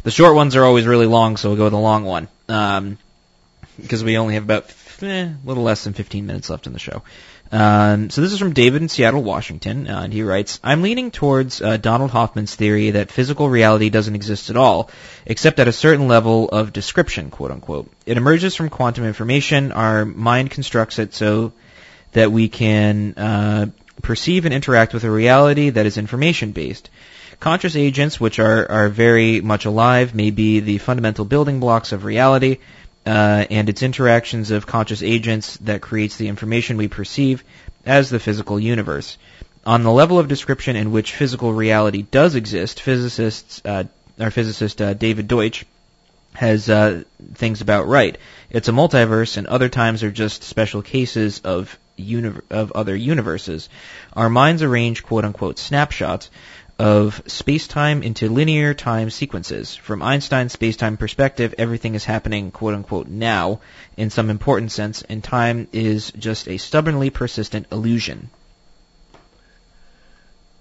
The short ones are always really long, so we'll go with the long one. Um, because we only have about eh, a little less than 15 minutes left in the show. Um, so this is from David in Seattle, Washington, uh, and he writes, I'm leaning towards uh, Donald Hoffman's theory that physical reality doesn't exist at all, except at a certain level of description, quote unquote. It emerges from quantum information. Our mind constructs it so that we can uh, perceive and interact with a reality that is information based. Conscious agents, which are, are very much alive, may be the fundamental building blocks of reality, uh, and its interactions of conscious agents that creates the information we perceive as the physical universe. On the level of description in which physical reality does exist, physicists, uh, our physicist uh, David Deutsch has uh, things about right. It's a multiverse, and other times are just special cases of of other universes. Our minds arrange quote unquote snapshots of space-time into linear time sequences. From Einstein's space-time perspective, everything is happening quote unquote now in some important sense, and time is just a stubbornly persistent illusion.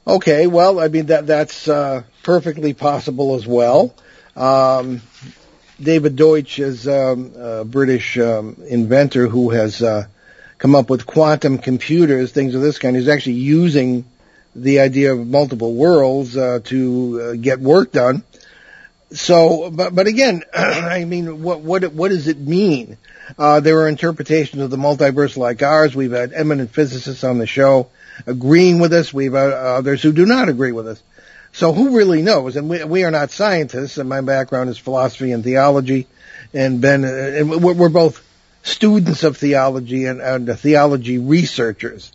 Okay, well, I mean that that's uh, perfectly possible as well. Um, David Deutsch is um, a British um, inventor who has uh, come up with quantum computers, things of this kind. He's actually using the idea of multiple worlds uh, to uh, get work done. So, but but again, I mean, what what what does it mean? Uh, there are interpretations of the multiverse like ours. We've had eminent physicists on the show agreeing with us. We've had others who do not agree with us. So who really knows? And we we are not scientists. And my background is philosophy and theology. And Ben, uh, and we're both students of theology and, and theology researchers.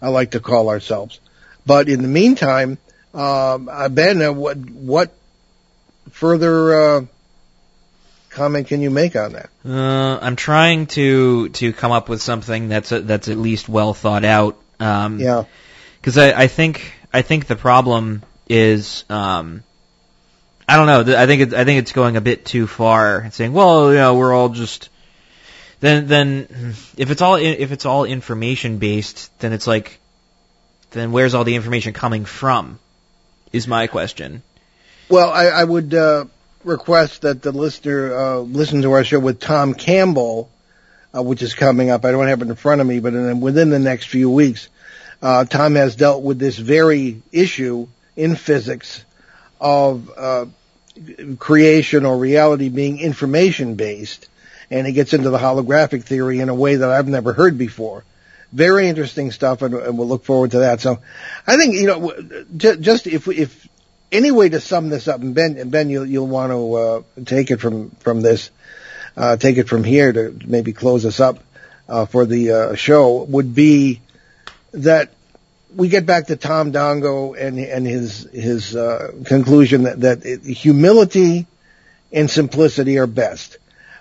I like to call ourselves. But in the meantime, um, uh, Ben, uh, what what further uh, comment can you make on that? Uh, I'm trying to to come up with something that's a, that's at least well thought out. Um, yeah. Because I, I think I think the problem is um, I don't know. I think it, I think it's going a bit too far. and saying, well, you know, we're all just then then if it's all if it's all information based, then it's like then where's all the information coming from? Is my question. Well, I, I would uh, request that the listener uh, listen to our show with Tom Campbell, uh, which is coming up. I don't have it in front of me, but in, within the next few weeks, uh, Tom has dealt with this very issue in physics of uh, creation or reality being information based, and he gets into the holographic theory in a way that I've never heard before. Very interesting stuff, and, and we'll look forward to that. So, I think you know, just if if any way to sum this up, and Ben, and Ben, you'll you'll want to uh, take it from from this, uh, take it from here to maybe close us up uh, for the uh, show would be that we get back to Tom Dongo and and his his uh, conclusion that that it, humility and simplicity are best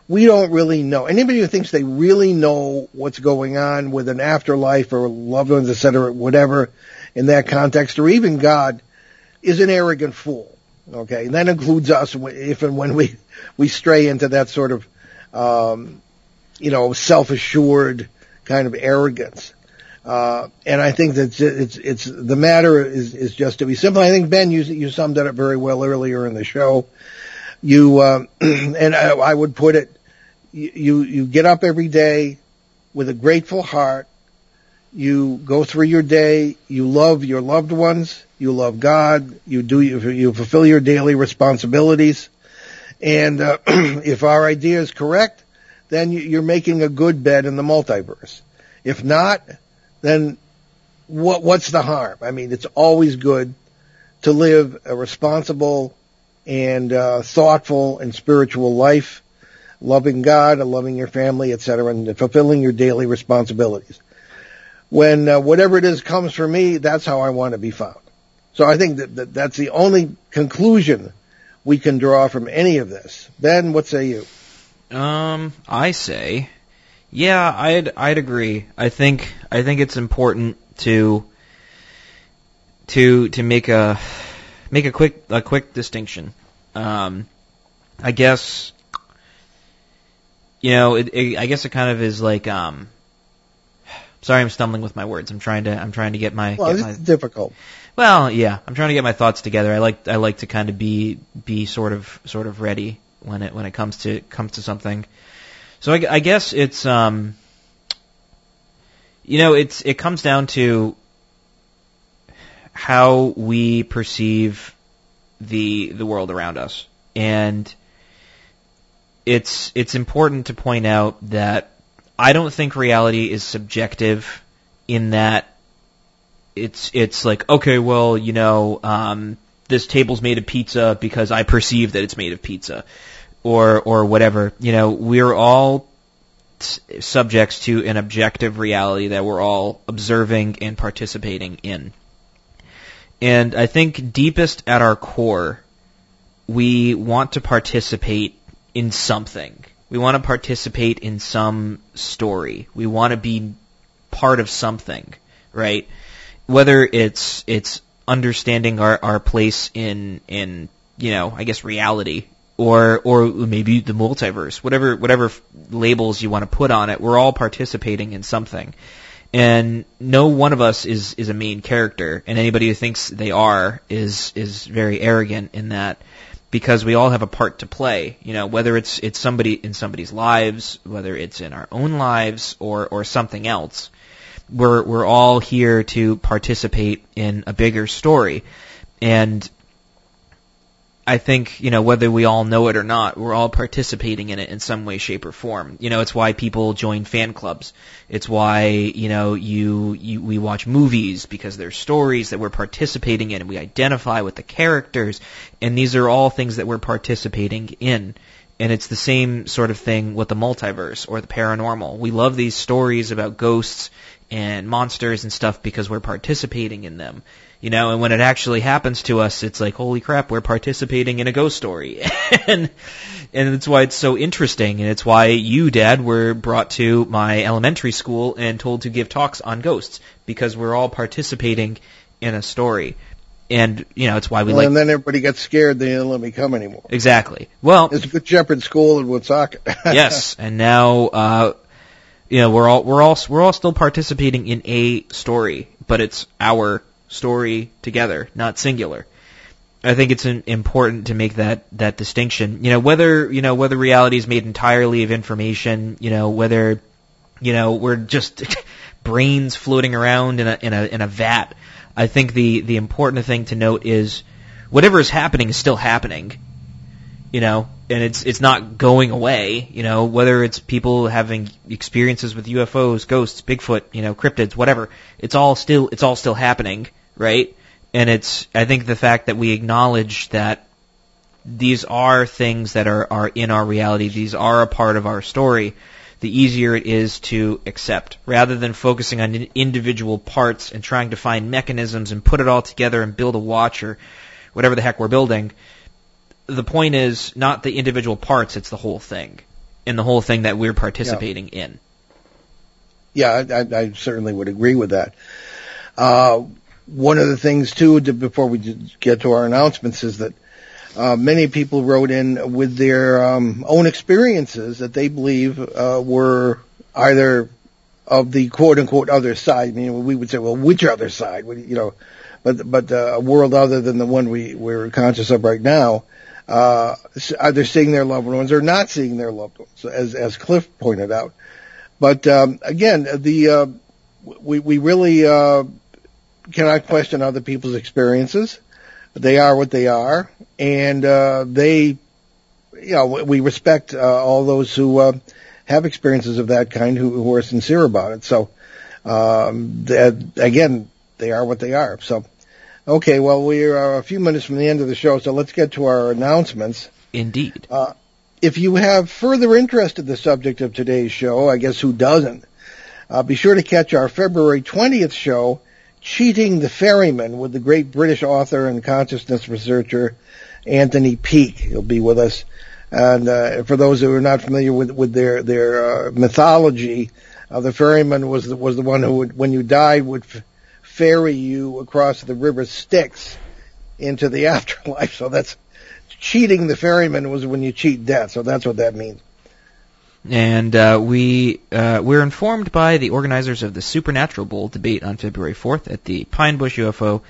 we don't really know. Anybody who thinks they really know what's going on with an afterlife or loved ones, etc., whatever, in that context, or even God, is an arrogant fool. Okay, and that includes us if and when we we stray into that sort of, um, you know, self-assured kind of arrogance. Uh, and I think that it's, it's, the matter is, is just to be simple. I think Ben, you, you summed it up very well earlier in the show. You, uh, and I, I would put it, you, you get up every day with a grateful heart. You go through your day. You love your loved ones. You love God. You do, you fulfill your daily responsibilities. And, uh, if our idea is correct, then you're making a good bet in the multiverse. If not, then what, what's the harm? I mean, it's always good to live a responsible and uh, thoughtful and spiritual life, loving God, and loving your family, etc., and fulfilling your daily responsibilities. When uh, whatever it is comes for me, that's how I want to be found. So I think that, that that's the only conclusion we can draw from any of this. Ben, what say you? Um, I say yeah, I'd I'd agree. I think I think it's important to to to make a make a quick a quick distinction. Um, I guess you know, it, it, I guess it kind of is like um. Sorry, I'm stumbling with my words. I'm trying to I'm trying to get my. Well, get it's my, difficult. Well, yeah, I'm trying to get my thoughts together. I like I like to kind of be be sort of sort of ready when it when it comes to comes to something. So I, I guess it's um, you know, it's it comes down to how we perceive the the world around us, and it's it's important to point out that I don't think reality is subjective in that it's it's like okay, well, you know, um, this table's made of pizza because I perceive that it's made of pizza or or whatever. You know, we're all subjects to an objective reality that we're all observing and participating in. And I think deepest at our core, we want to participate in something. We want to participate in some story. We want to be part of something, right? Whether it's it's understanding our, our place in in you know I guess reality or or maybe the multiverse, whatever whatever labels you want to put on it, we're all participating in something. And no one of us is is a main character, and anybody who thinks they are is is very arrogant in that because we all have a part to play. You know, whether it's it's somebody in somebody's lives, whether it's in our own lives or or something else. We're we're all here to participate in a bigger story. And I think, you know, whether we all know it or not, we're all participating in it in some way, shape, or form. You know, it's why people join fan clubs. It's why, you know, you, you, we watch movies because there's stories that we're participating in and we identify with the characters. And these are all things that we're participating in. And it's the same sort of thing with the multiverse or the paranormal. We love these stories about ghosts and monsters and stuff because we're participating in them you know, and when it actually happens to us, it's like, holy crap, we're participating in a ghost story. and, and that's why it's so interesting, and it's why you, Dad, were brought to my elementary school and told to give talks on ghosts, because we're all participating in a story. And, you know, it's why we well, like... And then everybody gets scared, they don't let me come anymore. Exactly. Well... It's a good shepherd school in Woonsocket. yes, and now, uh, you know, we're all, we're all, we're all still participating in a story, but it's our story together, not singular. I think it's important to make that that distinction. You know, whether you know whether reality is made entirely of information, you know, whether you know we're just brains floating around in a in a in a vat. I think the the important thing to note is whatever is happening is still happening. You know, and it's it's not going away. You know, whether it's people having experiences with UFOs, ghosts, Bigfoot, you know, cryptids, whatever. It's all still it's all still happening right? And it's, I think the fact that we acknowledge that these are things that are, are in our reality, these are a part of our story, the easier it is to accept. Rather than focusing on individual parts and trying to find mechanisms and put it all together and build a watch or whatever the heck we're building, the point is not the individual parts, it's the whole thing. And the whole thing that we're participating yeah. in. Yeah, I, I, certainly would agree with that. Uh, one of the things too, to, before we get to our announcements, is that uh, many people wrote in with their um, own experiences that they believe uh, were either of the quote unquote other side. I mean, we would say, well, which other side? You know, but but uh, a world other than the one we we're conscious of right now. Uh, either seeing their loved ones or not seeing their loved ones, as as Cliff pointed out. But um, again, the uh, we we really uh, cannot question other people's experiences. They are what they are, and uh, they, you know, we respect uh, all those who uh, have experiences of that kind who, who are sincere about it. So, um, that, again, they are what they are. So, okay, well, we are a few minutes from the end of the show, so let's get to our announcements. Indeed. Uh, if you have further interest in the subject of today's show, I guess who doesn't, uh, be sure to catch our February 20th show, Cheating the Ferryman, with the great British author and consciousness researcher Anthony Peake. He'll be with us. And uh, for those who are not familiar with, with their their uh, mythology, uh, the ferryman was the, was the one who, would, when you died, would f- ferry you across the river Styx into the afterlife. So that's cheating the ferryman was when you cheat death. So that's what that means. And uh, we uh, we're informed by the organizers of the Supernatural Bowl debate on February 4th at the Pine Bush UFO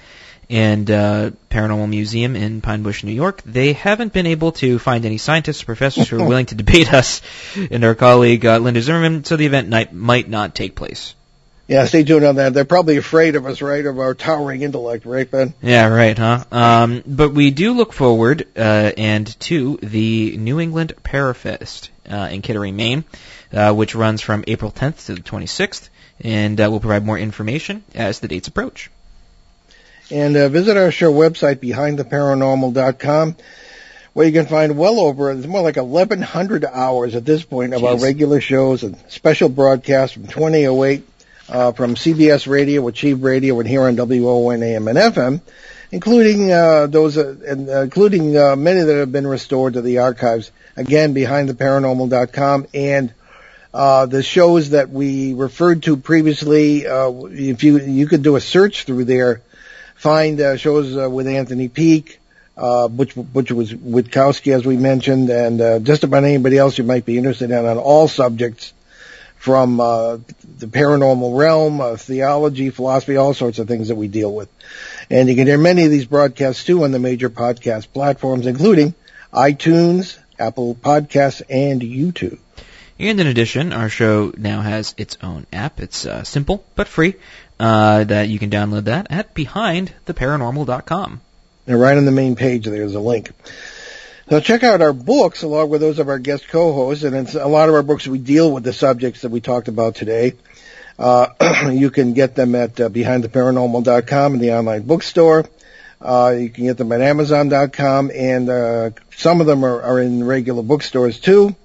and uh, Paranormal Museum in Pine Bush, New York. They haven't been able to find any scientists or professors who are willing to debate us and our colleague uh, Linda Zimmerman, so the event night might not take place. Yeah, stay tuned on that. They're probably afraid of us, right? Of our towering intellect, right, Ben? Yeah, right, huh? Um, but we do look forward uh, and to the New England Parafest uh, in Kittery, Maine, uh, which runs from April 10th to the 26th, and uh, we'll provide more information as the dates approach. And uh, visit our show website, behindtheparanormal.com, where you can find well over, it's more like 1,100 hours at this point of Jeez. our regular shows and special broadcasts from 2008 uh, from CBS Radio, Achieve Radio, and here on WOON AM and FM, including uh, those, uh, and, uh, including uh, many that have been restored to the archives. Again, behindtheparanormal.com and uh, the shows that we referred to previously. Uh, if you you could do a search through there, find shows with Anthony Peake, Uh, Butch, Butch was Witkowski, as we mentioned, and just about anybody else you might be interested in on all subjects from uh, the paranormal realm, theology, philosophy, all sorts of things that we deal with. And you can hear many of these broadcasts too on the major podcast platforms, including iTunes, Apple Podcasts, and YouTube. And in addition, our show now has its own app. It's uh, simple but free. Uh, that you can download that at behindtheparanormal.com. And right on the main page, there's a link. So check out our books along with those of our guest co-hosts, and it's a lot of our books we deal with the subjects that we talked about today. Uh, you can get them at uh, behindtheparanormal.com in the online bookstore. Uh, you can get them at amazon.com, and uh, some of them are, are in regular bookstores too.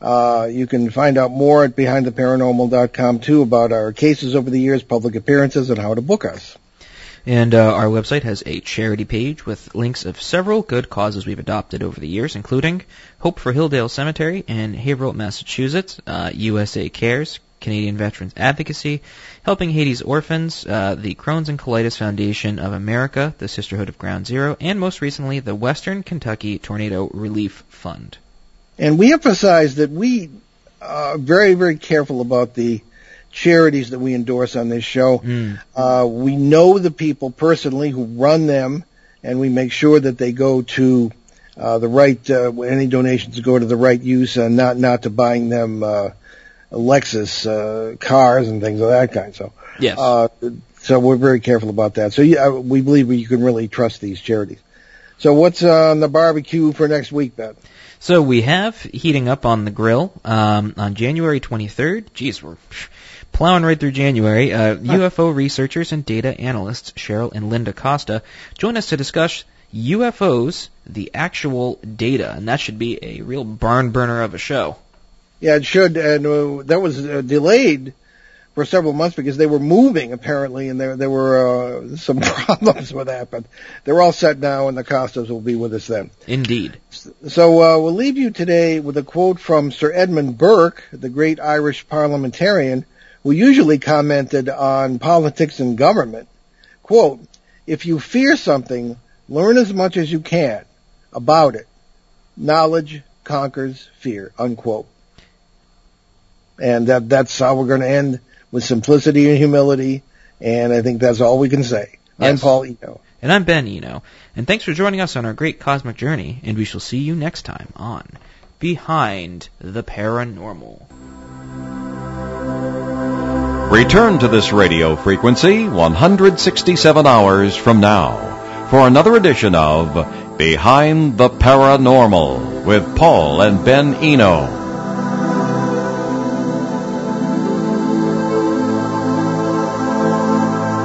Uh, you can find out more at behindtheparanormal.com too about our cases over the years, public appearances, and how to book us. And uh, our website has a charity page with links of several good causes we've adopted over the years, including Hope for Hilldale Cemetery in Haverhill, Massachusetts, uh, USA Cares, Canadian Veterans Advocacy, Helping Haiti's Orphans, uh, the Crohn's and Colitis Foundation of America, the Sisterhood of Ground Zero, and most recently the Western Kentucky Tornado Relief Fund. And we emphasize that we are very, very careful about the charities that we endorse on this show. Mm. Uh, we know the people personally who run them, and we make sure that they go to uh, the right. Uh, any donations go to the right use, and not not to buying them uh, Lexus uh, cars and things of that kind. So Yes. uh, so we're very careful about that. So yeah, we believe you can really trust these charities. So what's on the barbecue for next week, Ben? So we have heating up on the grill um, on January 23rd. Geez, we're plowing right through January. Uh, UFO researchers and data analysts Cheryl and Linda Costa join us to discuss UFOs, the actual data, and that should be a real barn burner of a show. Yeah, it should, and uh, that was uh, delayed for several months because they were moving apparently, and there there were uh, some problems with that. But they're all set now, and the Costas will be with us then. Indeed. So uh, we'll leave you today with a quote from Sir Edmund Burke, the great Irish parliamentarian, who usually commented on politics and government. Quote, if you fear something, learn as much as you can about it. Knowledge conquers fear, unquote. And that, that's how we're going to end with simplicity and humility, and I think that's all we can say. I'm Paul Eno. And I'm Ben Eno. And thanks for joining us on our great cosmic journey, and we shall see you next time on Behind the Paranormal. Return to this radio frequency 167 hours from now for another edition of Behind the Paranormal with Paul and Ben Eno.